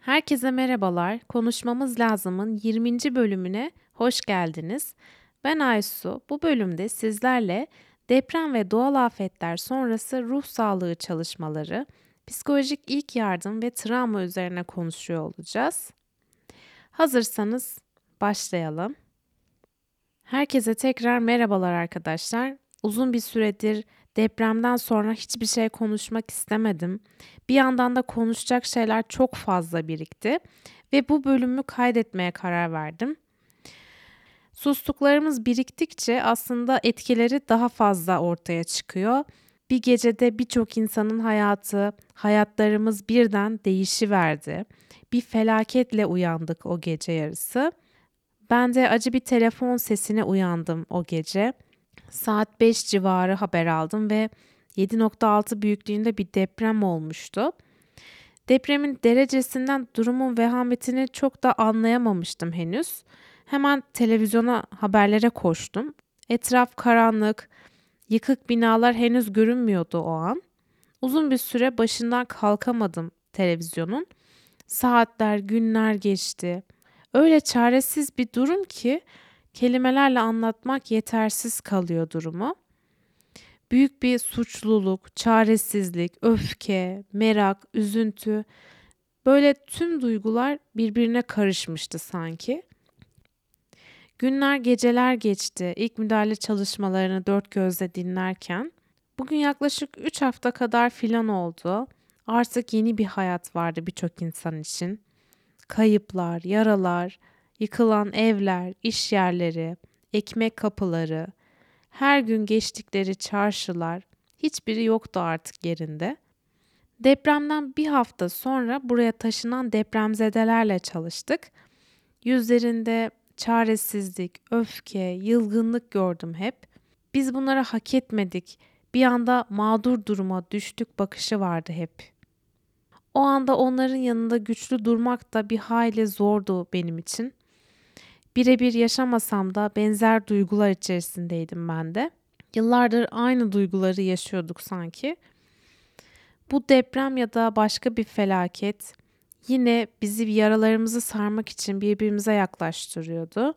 Herkese merhabalar. Konuşmamız lazımın 20. bölümüne hoş geldiniz. Ben Aysu. Bu bölümde sizlerle deprem ve doğal afetler sonrası ruh sağlığı çalışmaları, psikolojik ilk yardım ve travma üzerine konuşuyor olacağız. Hazırsanız başlayalım. Herkese tekrar merhabalar arkadaşlar. Uzun bir süredir depremden sonra hiçbir şey konuşmak istemedim. Bir yandan da konuşacak şeyler çok fazla birikti ve bu bölümü kaydetmeye karar verdim. Sustuklarımız biriktikçe aslında etkileri daha fazla ortaya çıkıyor. Bir gecede birçok insanın hayatı, hayatlarımız birden değişiverdi. Bir felaketle uyandık o gece yarısı. Ben de acı bir telefon sesine uyandım o gece. Saat 5 civarı haber aldım ve 7.6 büyüklüğünde bir deprem olmuştu. Depremin derecesinden durumun vehametini çok da anlayamamıştım henüz. Hemen televizyona haberlere koştum. Etraf karanlık, yıkık binalar henüz görünmüyordu o an. Uzun bir süre başından kalkamadım televizyonun. Saatler, günler geçti. Öyle çaresiz bir durum ki kelimelerle anlatmak yetersiz kalıyor durumu. Büyük bir suçluluk, çaresizlik, öfke, merak, üzüntü böyle tüm duygular birbirine karışmıştı sanki. Günler geceler geçti ilk müdahale çalışmalarını dört gözle dinlerken. Bugün yaklaşık 3 hafta kadar filan oldu. Artık yeni bir hayat vardı birçok insan için. Kayıplar, yaralar, yıkılan evler, iş yerleri, ekmek kapıları, her gün geçtikleri çarşılar, hiçbiri yoktu artık yerinde. Depremden bir hafta sonra buraya taşınan depremzedelerle çalıştık. Yüzlerinde çaresizlik, öfke, yılgınlık gördüm hep. Biz bunları hak etmedik. Bir anda mağdur duruma düştük bakışı vardı hep. O anda onların yanında güçlü durmak da bir hayli zordu benim için. Birebir yaşamasam da benzer duygular içerisindeydim ben de. Yıllardır aynı duyguları yaşıyorduk sanki. Bu deprem ya da başka bir felaket yine bizi yaralarımızı sarmak için birbirimize yaklaştırıyordu.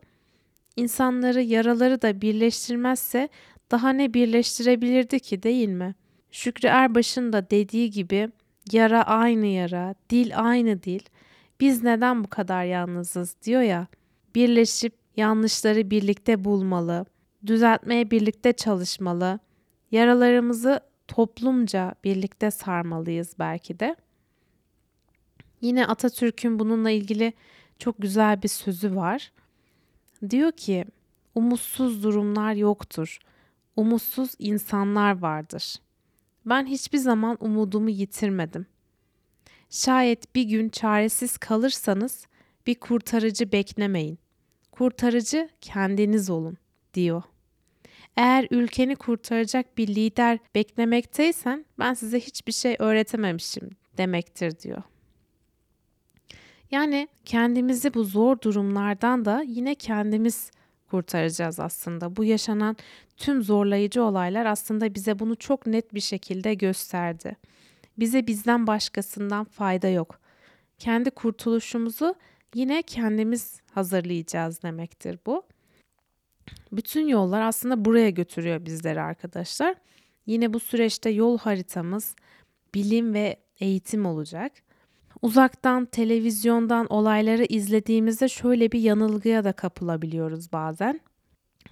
İnsanları yaraları da birleştirmezse daha ne birleştirebilirdi ki değil mi? Şükrü Erbaş'ın da dediği gibi yara aynı yara, dil aynı dil. Biz neden bu kadar yalnızız diyor ya birleşip yanlışları birlikte bulmalı, düzeltmeye birlikte çalışmalı, yaralarımızı toplumca birlikte sarmalıyız belki de. Yine Atatürk'ün bununla ilgili çok güzel bir sözü var. Diyor ki, umutsuz durumlar yoktur. Umutsuz insanlar vardır. Ben hiçbir zaman umudumu yitirmedim. Şayet bir gün çaresiz kalırsanız bir kurtarıcı beklemeyin. Kurtarıcı kendiniz olun diyor. Eğer ülkeni kurtaracak bir lider beklemekteysen ben size hiçbir şey öğretememişim demektir diyor. Yani kendimizi bu zor durumlardan da yine kendimiz kurtaracağız aslında. Bu yaşanan tüm zorlayıcı olaylar aslında bize bunu çok net bir şekilde gösterdi. Bize bizden başkasından fayda yok. Kendi kurtuluşumuzu yine kendimiz hazırlayacağız demektir bu. Bütün yollar aslında buraya götürüyor bizleri arkadaşlar. Yine bu süreçte yol haritamız bilim ve eğitim olacak. Uzaktan televizyondan olayları izlediğimizde şöyle bir yanılgıya da kapılabiliyoruz bazen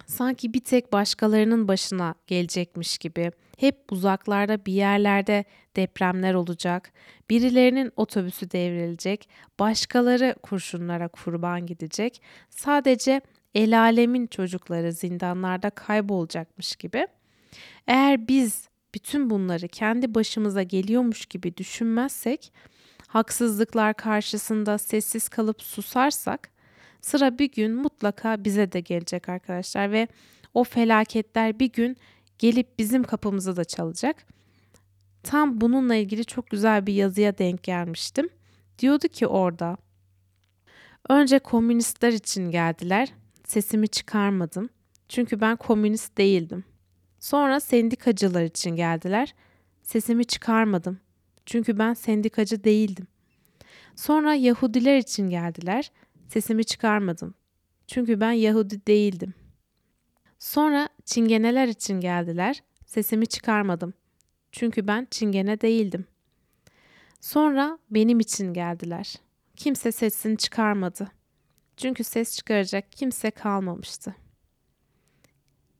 sanki bir tek başkalarının başına gelecekmiş gibi hep uzaklarda bir yerlerde depremler olacak, birilerinin otobüsü devrilecek, başkaları kurşunlara kurban gidecek, sadece el alemin çocukları zindanlarda kaybolacakmış gibi. Eğer biz bütün bunları kendi başımıza geliyormuş gibi düşünmezsek, haksızlıklar karşısında sessiz kalıp susarsak sıra bir gün mutlaka bize de gelecek arkadaşlar ve o felaketler bir gün gelip bizim kapımızı da çalacak. Tam bununla ilgili çok güzel bir yazıya denk gelmiştim. Diyordu ki orada önce komünistler için geldiler. Sesimi çıkarmadım. Çünkü ben komünist değildim. Sonra sendikacılar için geldiler. Sesimi çıkarmadım. Çünkü ben sendikacı değildim. Sonra Yahudiler için geldiler. Sesimi çıkarmadım. Çünkü ben Yahudi değildim. Sonra Çingeneler için geldiler. Sesimi çıkarmadım. Çünkü ben Çingene değildim. Sonra benim için geldiler. Kimse sesini çıkarmadı. Çünkü ses çıkaracak kimse kalmamıştı.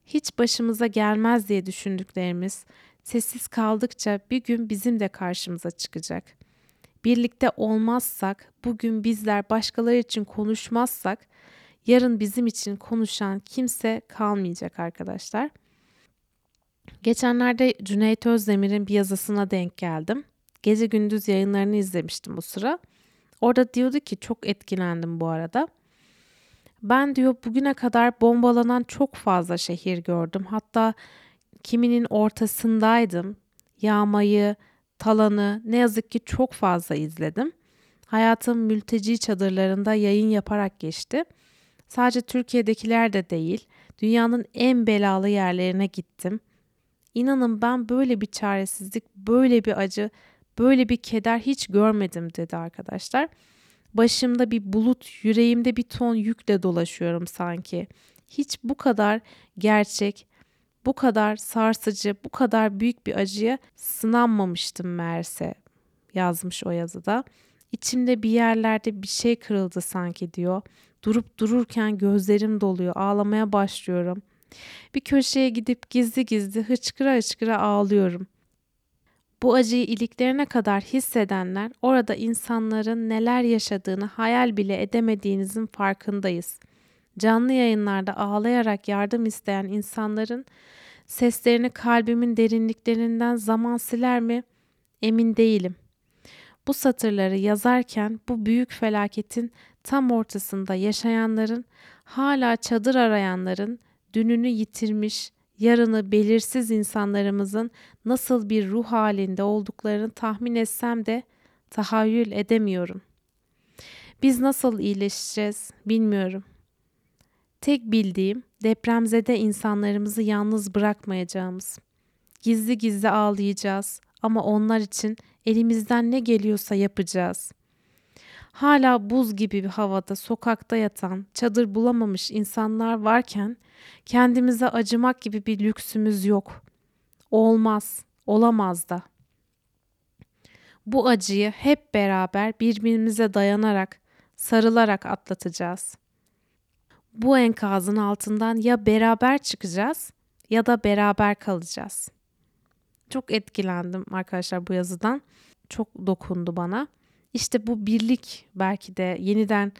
Hiç başımıza gelmez diye düşündüklerimiz sessiz kaldıkça bir gün bizim de karşımıza çıkacak. Birlikte olmazsak, bugün bizler başkaları için konuşmazsak, yarın bizim için konuşan kimse kalmayacak arkadaşlar. Geçenlerde Cüneyt Özdemir'in bir yazısına denk geldim. Gece gündüz yayınlarını izlemiştim bu sıra. Orada diyordu ki çok etkilendim bu arada. Ben diyor bugüne kadar bombalanan çok fazla şehir gördüm. Hatta kiminin ortasındaydım. Yağmayı, talanı ne yazık ki çok fazla izledim. Hayatım mülteci çadırlarında yayın yaparak geçti. Sadece Türkiye'dekiler de değil, dünyanın en belalı yerlerine gittim. İnanın ben böyle bir çaresizlik, böyle bir acı, böyle bir keder hiç görmedim dedi arkadaşlar. Başımda bir bulut, yüreğimde bir ton yükle dolaşıyorum sanki. Hiç bu kadar gerçek, bu kadar sarsıcı, bu kadar büyük bir acıya sınanmamıştım meğerse yazmış o yazıda. İçimde bir yerlerde bir şey kırıldı sanki diyor. Durup dururken gözlerim doluyor, ağlamaya başlıyorum. Bir köşeye gidip gizli gizli hıçkıra hıçkıra ağlıyorum. Bu acıyı iliklerine kadar hissedenler orada insanların neler yaşadığını hayal bile edemediğinizin farkındayız. Canlı yayınlarda ağlayarak yardım isteyen insanların seslerini kalbimin derinliklerinden zaman siler mi? Emin değilim. Bu satırları yazarken bu büyük felaketin tam ortasında yaşayanların, hala çadır arayanların, dününü yitirmiş, yarını belirsiz insanlarımızın nasıl bir ruh halinde olduklarını tahmin etsem de tahayyül edemiyorum. Biz nasıl iyileşeceğiz bilmiyorum. Tek bildiğim depremzede insanlarımızı yalnız bırakmayacağımız. Gizli gizli ağlayacağız ama onlar için elimizden ne geliyorsa yapacağız. Hala buz gibi bir havada sokakta yatan, çadır bulamamış insanlar varken kendimize acımak gibi bir lüksümüz yok. Olmaz, olamaz da. Bu acıyı hep beraber birbirimize dayanarak, sarılarak atlatacağız. Bu enkazın altından ya beraber çıkacağız ya da beraber kalacağız. Çok etkilendim arkadaşlar bu yazıdan. Çok dokundu bana. İşte bu birlik belki de yeniden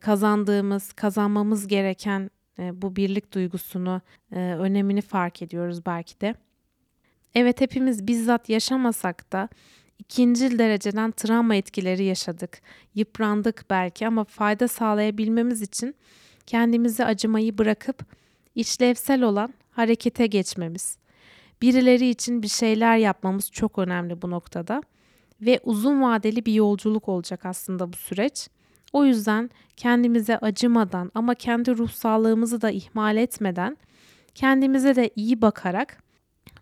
kazandığımız, kazanmamız gereken bu birlik duygusunu, önemini fark ediyoruz belki de. Evet hepimiz bizzat yaşamasak da ikinci dereceden travma etkileri yaşadık. Yıprandık belki ama fayda sağlayabilmemiz için kendimizi acımayı bırakıp işlevsel olan harekete geçmemiz. Birileri için bir şeyler yapmamız çok önemli bu noktada ve uzun vadeli bir yolculuk olacak aslında bu süreç. O yüzden kendimize acımadan ama kendi ruh sağlığımızı da ihmal etmeden kendimize de iyi bakarak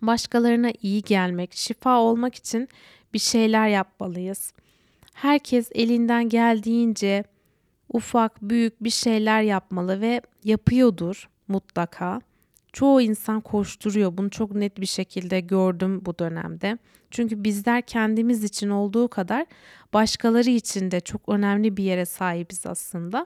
başkalarına iyi gelmek, şifa olmak için bir şeyler yapmalıyız. Herkes elinden geldiğince ufak, büyük bir şeyler yapmalı ve yapıyordur mutlaka. Çoğu insan koşturuyor. Bunu çok net bir şekilde gördüm bu dönemde. Çünkü bizler kendimiz için olduğu kadar başkaları için de çok önemli bir yere sahibiz aslında.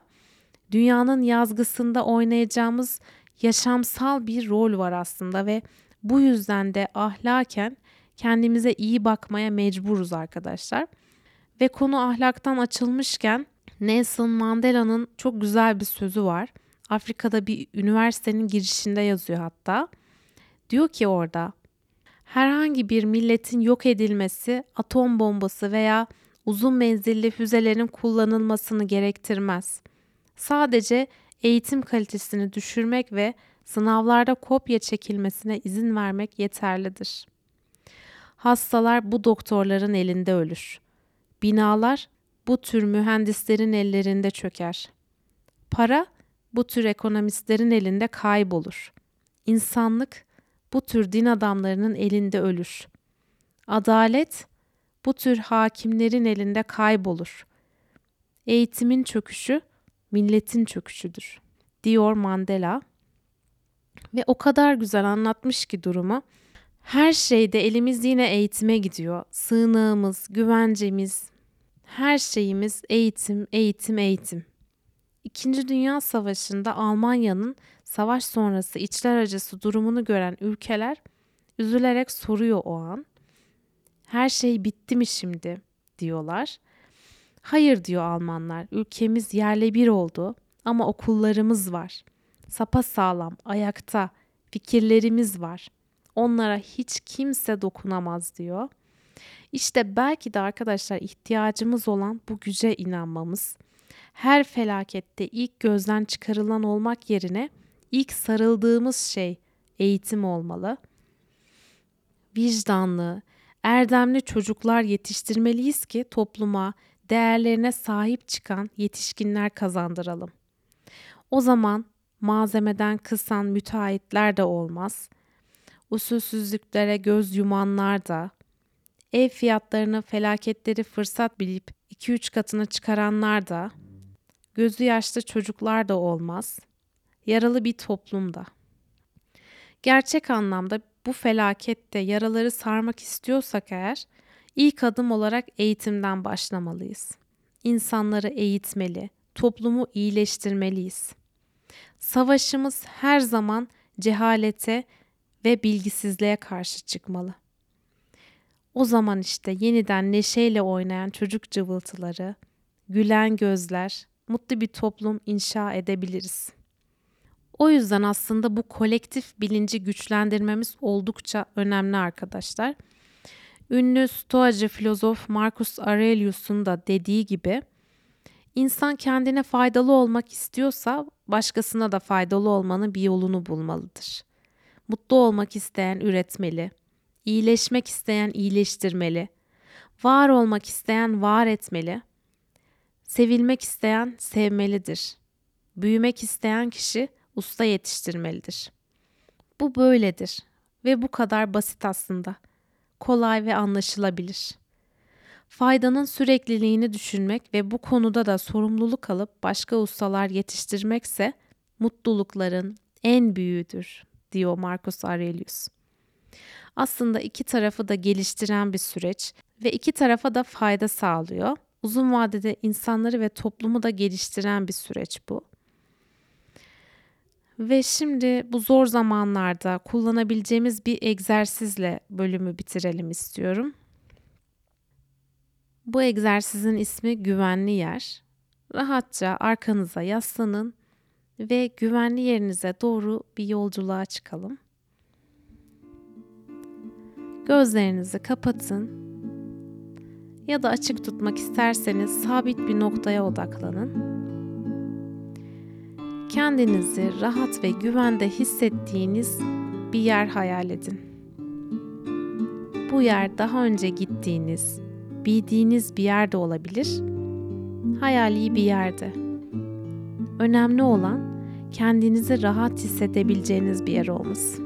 Dünyanın yazgısında oynayacağımız yaşamsal bir rol var aslında ve bu yüzden de ahlaken kendimize iyi bakmaya mecburuz arkadaşlar. Ve konu ahlaktan açılmışken Nelson Mandela'nın çok güzel bir sözü var. Afrika'da bir üniversitenin girişinde yazıyor hatta. Diyor ki orada herhangi bir milletin yok edilmesi atom bombası veya uzun menzilli füzelerin kullanılmasını gerektirmez. Sadece eğitim kalitesini düşürmek ve sınavlarda kopya çekilmesine izin vermek yeterlidir. Hastalar bu doktorların elinde ölür. Binalar bu tür mühendislerin ellerinde çöker. Para bu tür ekonomistlerin elinde kaybolur. İnsanlık bu tür din adamlarının elinde ölür. Adalet bu tür hakimlerin elinde kaybolur. Eğitimin çöküşü milletin çöküşüdür, diyor Mandela. Ve o kadar güzel anlatmış ki durumu. Her şeyde elimiz yine eğitime gidiyor. Sığınağımız, güvencemiz, her şeyimiz eğitim, eğitim, eğitim. İkinci Dünya Savaşı'nda Almanya'nın savaş sonrası içler acısı durumunu gören ülkeler üzülerek soruyor o an. Her şey bitti mi şimdi diyorlar. Hayır diyor Almanlar. Ülkemiz yerle bir oldu ama okullarımız var. Sapa sağlam, ayakta, fikirlerimiz var. Onlara hiç kimse dokunamaz diyor. İşte belki de arkadaşlar ihtiyacımız olan bu güce inanmamız. Her felakette ilk gözden çıkarılan olmak yerine ilk sarıldığımız şey eğitim olmalı. Vicdanlı, erdemli çocuklar yetiştirmeliyiz ki topluma, değerlerine sahip çıkan yetişkinler kazandıralım. O zaman malzemeden kısan müteahhitler de olmaz. Usulsüzlüklere göz yumanlar da, ev fiyatlarını felaketleri fırsat bilip 2-3 katına çıkaranlar da, gözü yaşlı çocuklar da olmaz. Yaralı bir toplumda. Gerçek anlamda bu felakette yaraları sarmak istiyorsak eğer, ilk adım olarak eğitimden başlamalıyız. İnsanları eğitmeli, toplumu iyileştirmeliyiz. Savaşımız her zaman cehalete ve bilgisizliğe karşı çıkmalı. O zaman işte yeniden neşeyle oynayan çocuk cıvıltıları, gülen gözler, mutlu bir toplum inşa edebiliriz. O yüzden aslında bu kolektif bilinci güçlendirmemiz oldukça önemli arkadaşlar. Ünlü stoacı filozof Marcus Aurelius'un da dediği gibi insan kendine faydalı olmak istiyorsa başkasına da faydalı olmanın bir yolunu bulmalıdır. Mutlu olmak isteyen üretmeli, iyileşmek isteyen iyileştirmeli, var olmak isteyen var etmeli, sevilmek isteyen sevmelidir. Büyümek isteyen kişi usta yetiştirmelidir. Bu böyledir ve bu kadar basit aslında. Kolay ve anlaşılabilir. Faydanın sürekliliğini düşünmek ve bu konuda da sorumluluk alıp başka ustalar yetiştirmekse mutlulukların en büyüğüdür diyor Marcus Aurelius. Aslında iki tarafı da geliştiren bir süreç ve iki tarafa da fayda sağlıyor. Uzun vadede insanları ve toplumu da geliştiren bir süreç bu. Ve şimdi bu zor zamanlarda kullanabileceğimiz bir egzersizle bölümü bitirelim istiyorum. Bu egzersizin ismi güvenli yer. Rahatça arkanıza yaslanın ve güvenli yerinize doğru bir yolculuğa çıkalım. Gözlerinizi kapatın ya da açık tutmak isterseniz sabit bir noktaya odaklanın. Kendinizi rahat ve güvende hissettiğiniz bir yer hayal edin. Bu yer daha önce gittiğiniz, bildiğiniz bir yerde olabilir, hayali bir yerde. Önemli olan kendinizi rahat hissedebileceğiniz bir yer olması.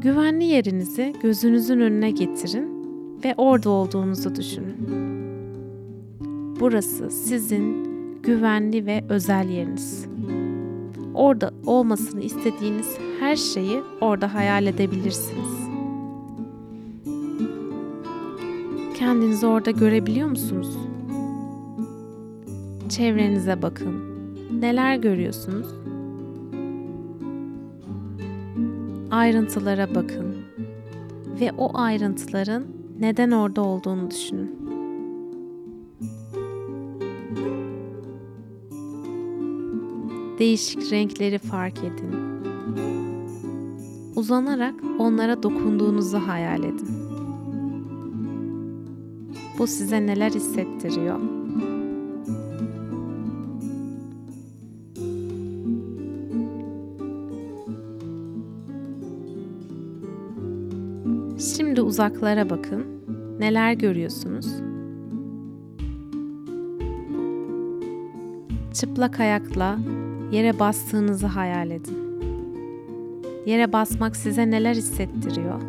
Güvenli yerinizi gözünüzün önüne getirin ve orada olduğunuzu düşünün. Burası sizin güvenli ve özel yeriniz. Orada olmasını istediğiniz her şeyi orada hayal edebilirsiniz. Kendinizi orada görebiliyor musunuz? Çevrenize bakın. Neler görüyorsunuz? Ayrıntılara bakın ve o ayrıntıların neden orada olduğunu düşünün. Değişik renkleri fark edin. Uzanarak onlara dokunduğunuzu hayal edin. Bu size neler hissettiriyor? Şimdi uzaklara bakın. Neler görüyorsunuz? Çıplak ayakla yere bastığınızı hayal edin. Yere basmak size neler hissettiriyor?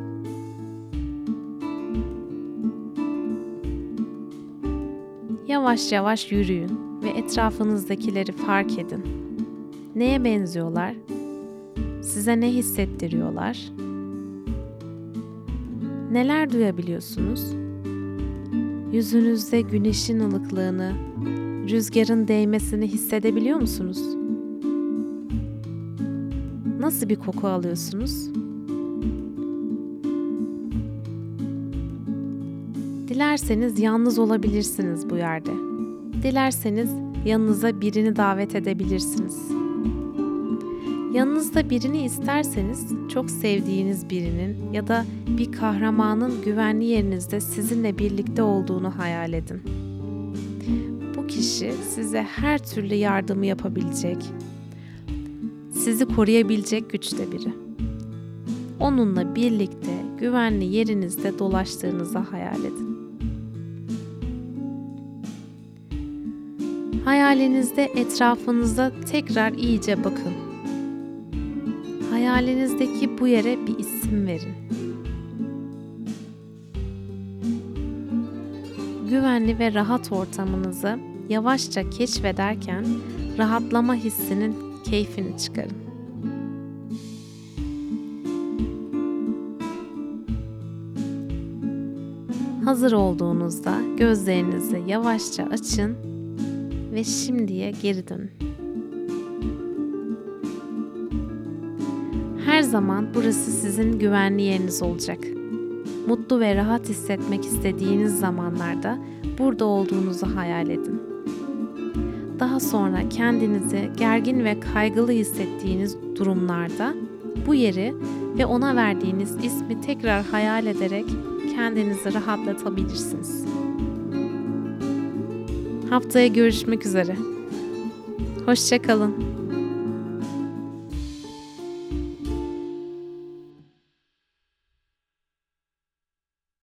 Yavaş yavaş yürüyün ve etrafınızdakileri fark edin. Neye benziyorlar? Size ne hissettiriyorlar? Neler duyabiliyorsunuz? Yüzünüzde güneşin ılıklığını, rüzgarın değmesini hissedebiliyor musunuz? Nasıl bir koku alıyorsunuz? Dilerseniz yalnız olabilirsiniz bu yerde. Dilerseniz yanınıza birini davet edebilirsiniz. Yanınızda birini isterseniz çok sevdiğiniz birinin ya da bir kahramanın güvenli yerinizde sizinle birlikte olduğunu hayal edin. Bu kişi size her türlü yardımı yapabilecek, sizi koruyabilecek güçte biri. Onunla birlikte güvenli yerinizde dolaştığınızı hayal edin. Hayalinizde etrafınıza tekrar iyice bakın. Hayalinizdeki bu yere bir isim verin. Güvenli ve rahat ortamınızı yavaşça keşfederken rahatlama hissinin keyfini çıkarın. Hazır olduğunuzda gözlerinizi yavaşça açın ve şimdiye geri dönün. Her zaman burası sizin güvenli yeriniz olacak. Mutlu ve rahat hissetmek istediğiniz zamanlarda burada olduğunuzu hayal edin. Daha sonra kendinizi gergin ve kaygılı hissettiğiniz durumlarda bu yeri ve ona verdiğiniz ismi tekrar hayal ederek kendinizi rahatlatabilirsiniz. Haftaya görüşmek üzere. Hoşçakalın.